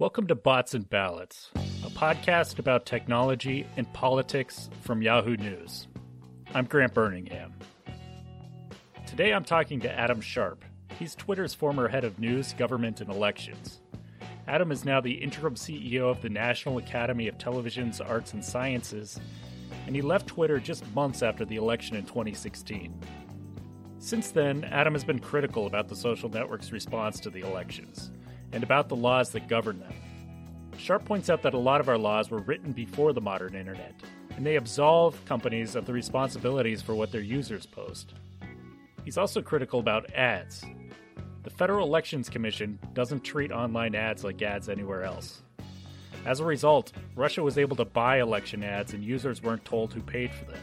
Welcome to Bots and Ballots, a podcast about technology and politics from Yahoo News. I'm Grant Birmingham. Today I'm talking to Adam Sharp. He's Twitter's former head of news, government, and elections. Adam is now the interim CEO of the National Academy of Television's Arts and Sciences, and he left Twitter just months after the election in 2016. Since then, Adam has been critical about the social network's response to the elections and about the laws that govern them. Sharp points out that a lot of our laws were written before the modern internet, and they absolve companies of the responsibilities for what their users post. He's also critical about ads. The Federal Elections Commission doesn't treat online ads like ads anywhere else. As a result, Russia was able to buy election ads and users weren't told who paid for them.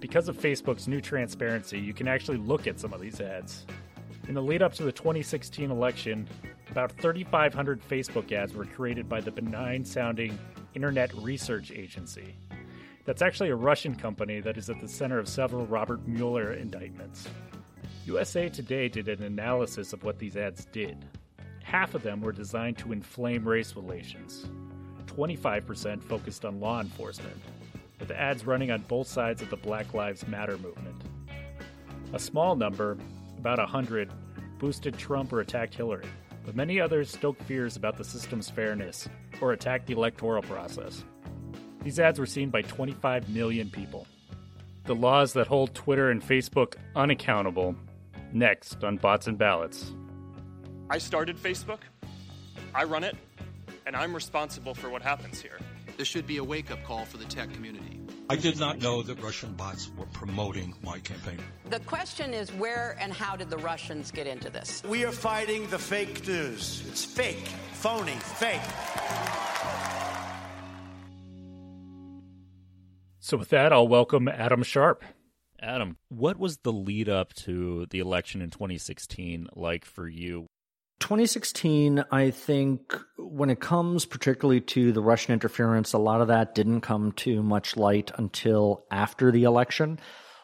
Because of Facebook's new transparency, you can actually look at some of these ads. In the lead up to the 2016 election, about 3,500 Facebook ads were created by the benign sounding Internet Research Agency. That's actually a Russian company that is at the center of several Robert Mueller indictments. USA Today did an analysis of what these ads did. Half of them were designed to inflame race relations. 25% focused on law enforcement, with ads running on both sides of the Black Lives Matter movement. A small number, about 100, boosted Trump or attacked Hillary, but many others stoked fears about the system's fairness or attacked the electoral process. These ads were seen by 25 million people. The laws that hold Twitter and Facebook unaccountable. Next on Bots and Ballots. I started Facebook, I run it, and I'm responsible for what happens here. This should be a wake up call for the tech community. I did not know that Russian bots were promoting my campaign. The question is where and how did the Russians get into this? We are fighting the fake news. It's fake, phony, fake. So, with that, I'll welcome Adam Sharp. Adam, what was the lead up to the election in 2016 like for you? 2016, I think, when it comes particularly to the Russian interference, a lot of that didn't come to much light until after the election,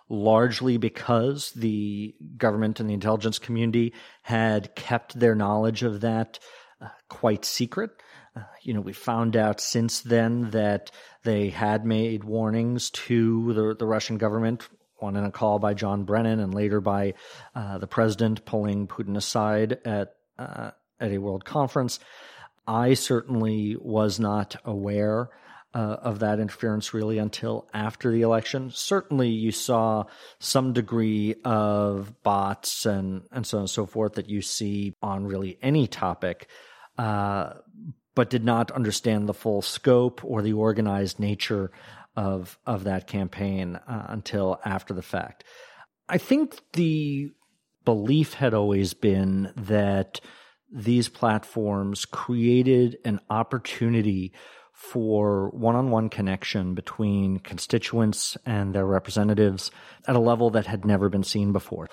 largely because the government and the intelligence community had kept their knowledge of that uh, quite secret. Uh, you know, we found out since then that they had made warnings to the, the Russian government one in a call by John Brennan and later by uh, the president pulling Putin aside at uh, at a world conference. I certainly was not aware uh, of that interference really until after the election. Certainly, you saw some degree of bots and and so on and so forth that you see on really any topic. Uh, but did not understand the full scope or the organized nature of of that campaign uh, until after the fact. I think the belief had always been that these platforms created an opportunity for one on one connection between constituents and their representatives at a level that had never been seen before.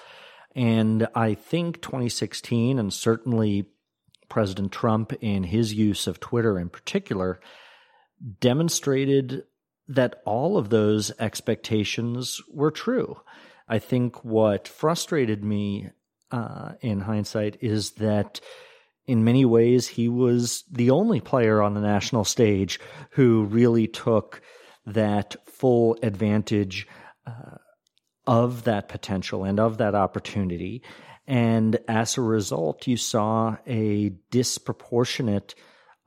And I think 2016, and certainly President Trump in his use of Twitter in particular, demonstrated that all of those expectations were true. I think what frustrated me uh, in hindsight is that in many ways he was the only player on the national stage who really took that full advantage uh, of that potential and of that opportunity. And as a result, you saw a disproportionate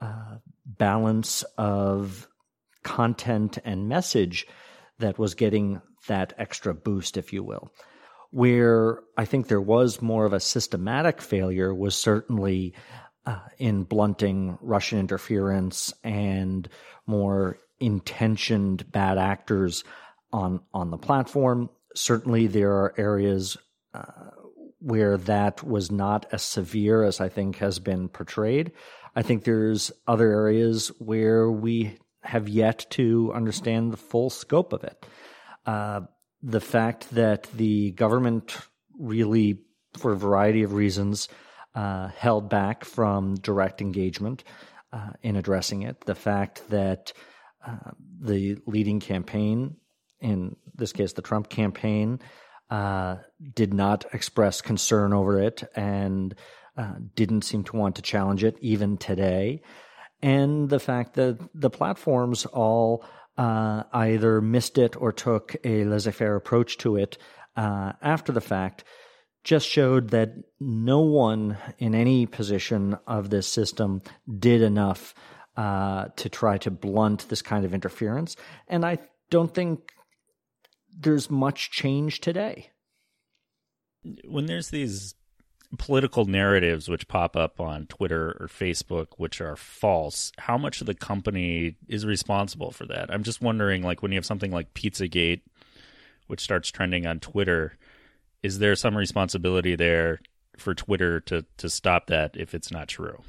uh, balance of content and message that was getting that extra boost, if you will. Where I think there was more of a systematic failure was certainly uh, in blunting Russian interference and more intentioned bad actors on on the platform. Certainly, there are areas uh, where that was not as severe as I think has been portrayed. I think there's other areas where we have yet to understand the full scope of it. Uh, the fact that the government really, for a variety of reasons, uh, held back from direct engagement uh, in addressing it. The fact that uh, the leading campaign, in this case the Trump campaign, uh, did not express concern over it and uh, didn't seem to want to challenge it even today and the fact that the platforms all uh, either missed it or took a laissez faire approach to it uh, after the fact just showed that no one in any position of this system did enough uh, to try to blunt this kind of interference. And I don't think there's much change today. When there's these political narratives which pop up on Twitter or Facebook which are false, how much of the company is responsible for that? I'm just wondering like when you have something like Pizzagate which starts trending on Twitter, is there some responsibility there for Twitter to to stop that if it's not true?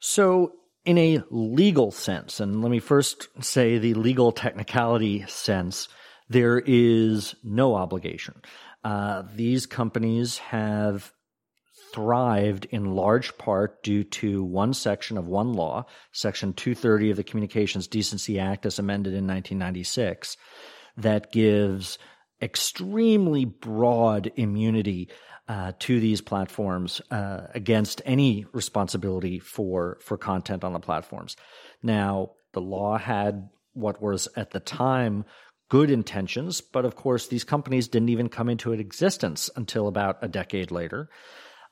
So in a legal sense, and let me first say the legal technicality sense, there is no obligation. Uh, these companies have thrived in large part due to one section of one law, Section 230 of the Communications Decency Act, as amended in 1996, that gives extremely broad immunity uh, to these platforms uh, against any responsibility for for content on the platforms. Now, the law had what was at the time good intentions, but of course, these companies didn't even come into existence until about a decade later.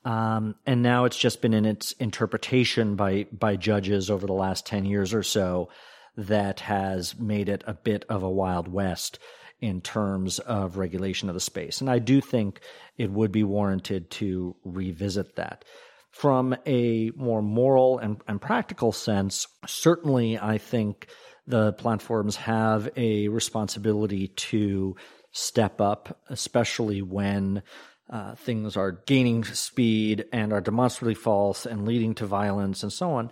Um, and now it's just been in its interpretation by by judges over the last ten years or so that has made it a bit of a wild west in terms of regulation of the space. And I do think it would be warranted to revisit that. From a more moral and, and practical sense, certainly I think the platforms have a responsibility to step up, especially when uh, things are gaining speed and are demonstrably false and leading to violence and so on.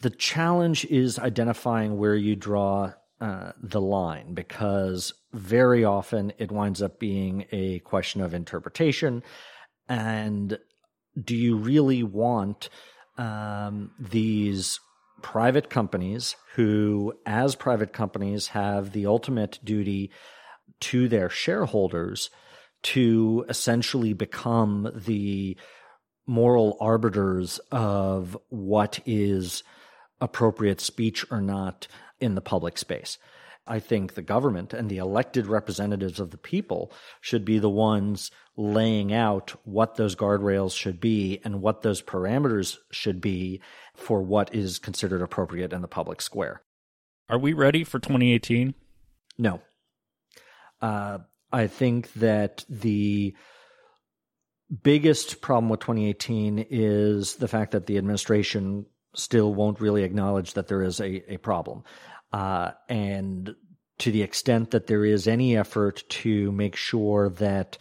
The challenge is identifying where you draw uh, the line because very often it winds up being a question of interpretation. And do you really want um, these private companies who, as private companies, have the ultimate duty to their shareholders to essentially become the moral arbiters of what is appropriate speech or not in the public space. I think the government and the elected representatives of the people should be the ones laying out what those guardrails should be and what those parameters should be for what is considered appropriate in the public square. Are we ready for 2018? No. Uh, I think that the biggest problem with 2018 is the fact that the administration still won't really acknowledge that there is a, a problem. Uh, and to the extent that there is any effort to make sure that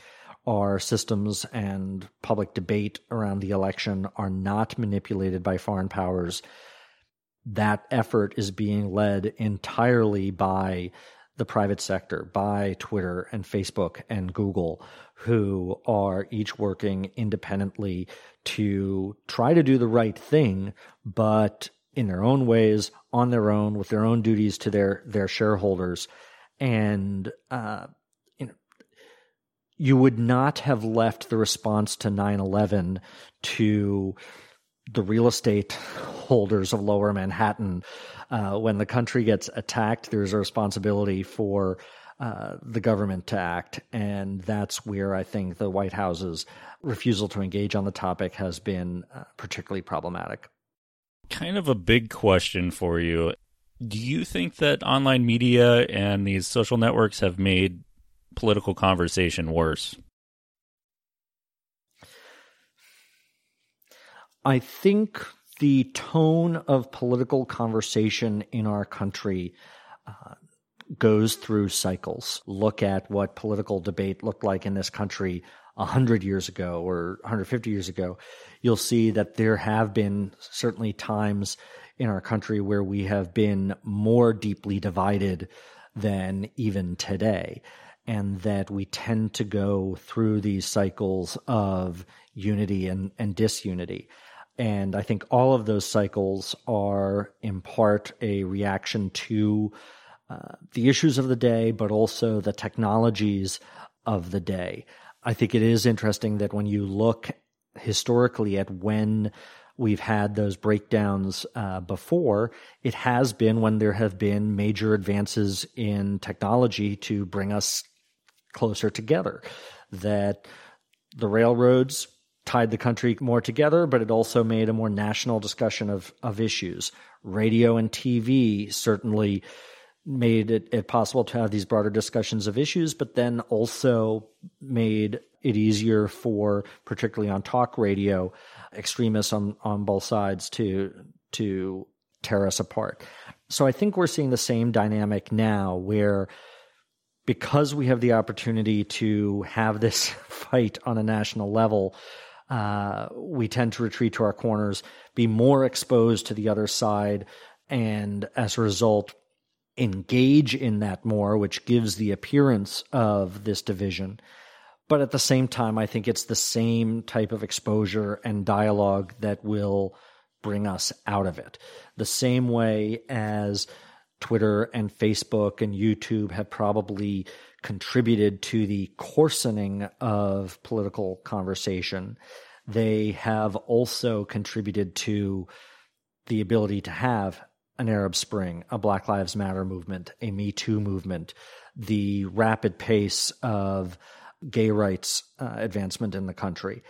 our systems and public debate around the election are not manipulated by foreign powers, that effort is being led entirely by the private sector, by Twitter and Facebook and Google, who are each working independently to try to do the right thing, but in their own ways, on their own, with their own duties to their their shareholders, and uh, you know, you would not have left the response to 9-11 to the real estate holders of Lower Manhattan. Uh, when the country gets attacked, there's a responsibility for uh, the government to act, and that's where I think the White House's refusal to engage on the topic has been uh, particularly problematic. Kind of a big question for you. Do you think that online media and these social networks have made political conversation worse? I think the tone of political conversation in our country uh, goes through cycles. Look at what political debate looked like in this country 100 years ago or 150 years ago. You'll see that there have been certainly times in our country where we have been more deeply divided than even today. And that we tend to go through these cycles of unity and, and disunity. And I think all of those cycles are in part a reaction to uh, the issues of the day, but also the technologies of the day. I think it is interesting that when you look historically at when we've had those breakdowns uh, before, it has been when there have been major advances in technology to bring us closer together. That the railroads tied the country more together, but it also made a more national discussion of, of issues. Radio and TV certainly made it, it, possible to have these broader discussions of issues, but then also made it easier for, particularly on talk radio, extremists on, on both sides to to tear us apart. So I think we're seeing the same dynamic now where because we have the opportunity to have this fight on a national level, uh, we tend to retreat to our corners, be more exposed to the other side, and as a result, engage in that more, which gives the appearance of this division. But at the same time, I think it's the same type of exposure and dialogue that will bring us out of it. The same way as Twitter and Facebook and YouTube have probably contributed to the coarsening of political conversation. They have also contributed to the ability to have an Arab Spring, a Black Lives Matter movement, a Me Too movement, the rapid pace of gay rights uh, advancement in the country.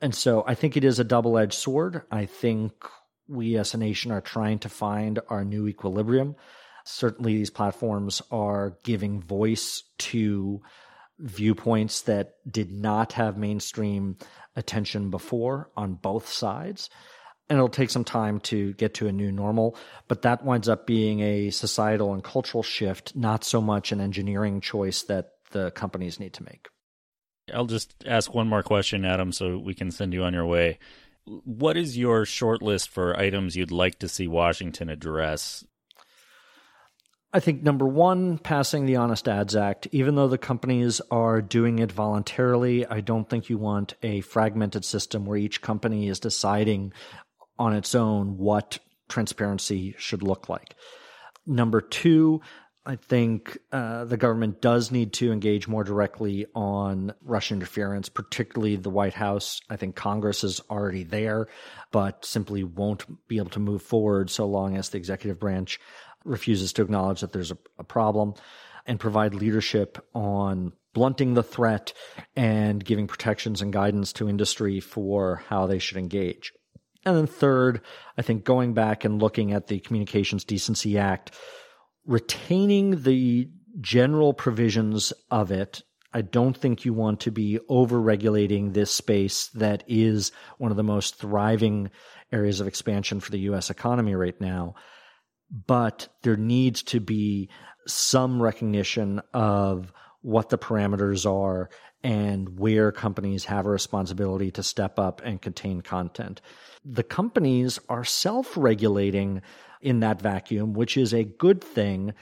And so I think it is a double edged sword. I think we as a nation are trying to find our new equilibrium. Certainly, these platforms are giving voice to viewpoints that did not have mainstream attention before on both sides and it'll take some time to get to a new normal but that winds up being a societal and cultural shift not so much an engineering choice that the companies need to make. I'll just ask one more question adam so we can send you on your way. What is your short list for items you'd like to see washington address? I think number one, passing the Honest Ads Act, even though the companies are doing it voluntarily, I don't think you want a fragmented system where each company is deciding on its own what transparency should look like. Number two, I think uh, the government does need to engage more directly on Russian interference, particularly the White House. I think Congress is already there, but simply won't be able to move forward so long as the executive branch refuses to acknowledge that there's a, a problem and provide leadership on blunting the threat and giving protections and guidance to industry for how they should engage. And then third, I think going back and looking at the Communications Decency Act, retaining the general provisions of it. I don't think you want to be over regulating this space that is one of the most thriving areas of expansion for the US economy right now. But there needs to be some recognition of what the parameters are and where companies have a responsibility to step up and contain content the companies are self regulating in that vacuum, which is a good thing,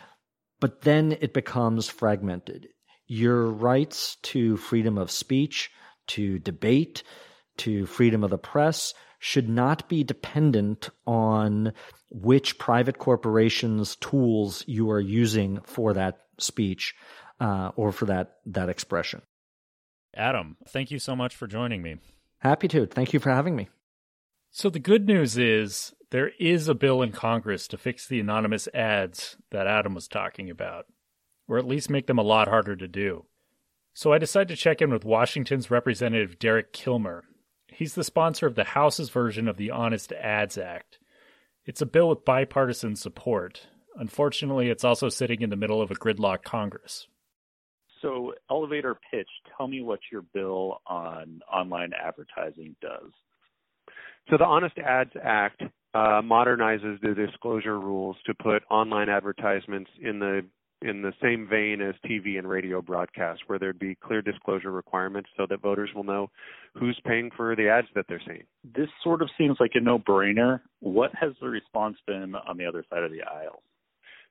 but then it becomes fragmented. Your rights to freedom of speech, to debate, to freedom of the press should not be dependent on which private corporations' tools you are using for that speech uh, or for that, that expression. Adam, thank you so much for joining me. Happy to. Thank you for having me. So the good news is there is a bill in Congress to fix the anonymous ads that Adam was talking about, or at least make them a lot harder to do. So I decided to check in with Washington's Representative Derek Kilmer. He's the sponsor of the House's version of the Honest Ads Act. It's a bill with bipartisan support. Unfortunately, it's also sitting in the middle of a gridlock Congress. So, elevator pitch, tell me what your bill on online advertising does. So the Honest Ads Act uh, modernizes the disclosure rules to put online advertisements in the in the same vein as TV and radio broadcasts, where there'd be clear disclosure requirements so that voters will know who's paying for the ads that they're seeing. This sort of seems like a no-brainer. What has the response been on the other side of the aisle?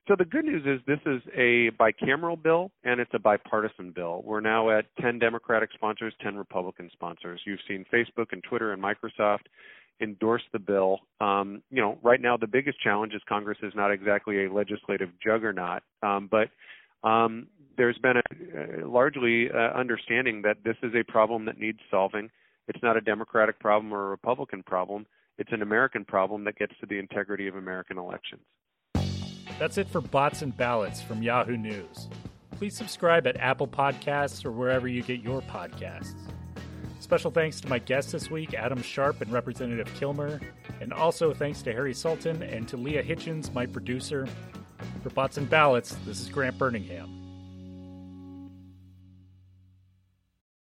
So the good news is this is a bicameral bill and it's a bipartisan bill. We're now at 10 Democratic sponsors, 10 Republican sponsors. You've seen Facebook and Twitter and Microsoft endorse the bill. Um, you know, right now the biggest challenge is Congress is not exactly a legislative juggernaut, um, but um, there's been a, largely uh, understanding that this is a problem that needs solving. It's not a Democratic problem or a Republican problem. It's an American problem that gets to the integrity of American elections. That's it for Bots and Ballots from Yahoo News. Please subscribe at Apple Podcasts or wherever you get your podcasts. Special thanks to my guests this week, Adam Sharp and Representative Kilmer, and also thanks to Harry Sultan and to Leah Hitchens, my producer. For Bots and Ballots, this is Grant Birmingham.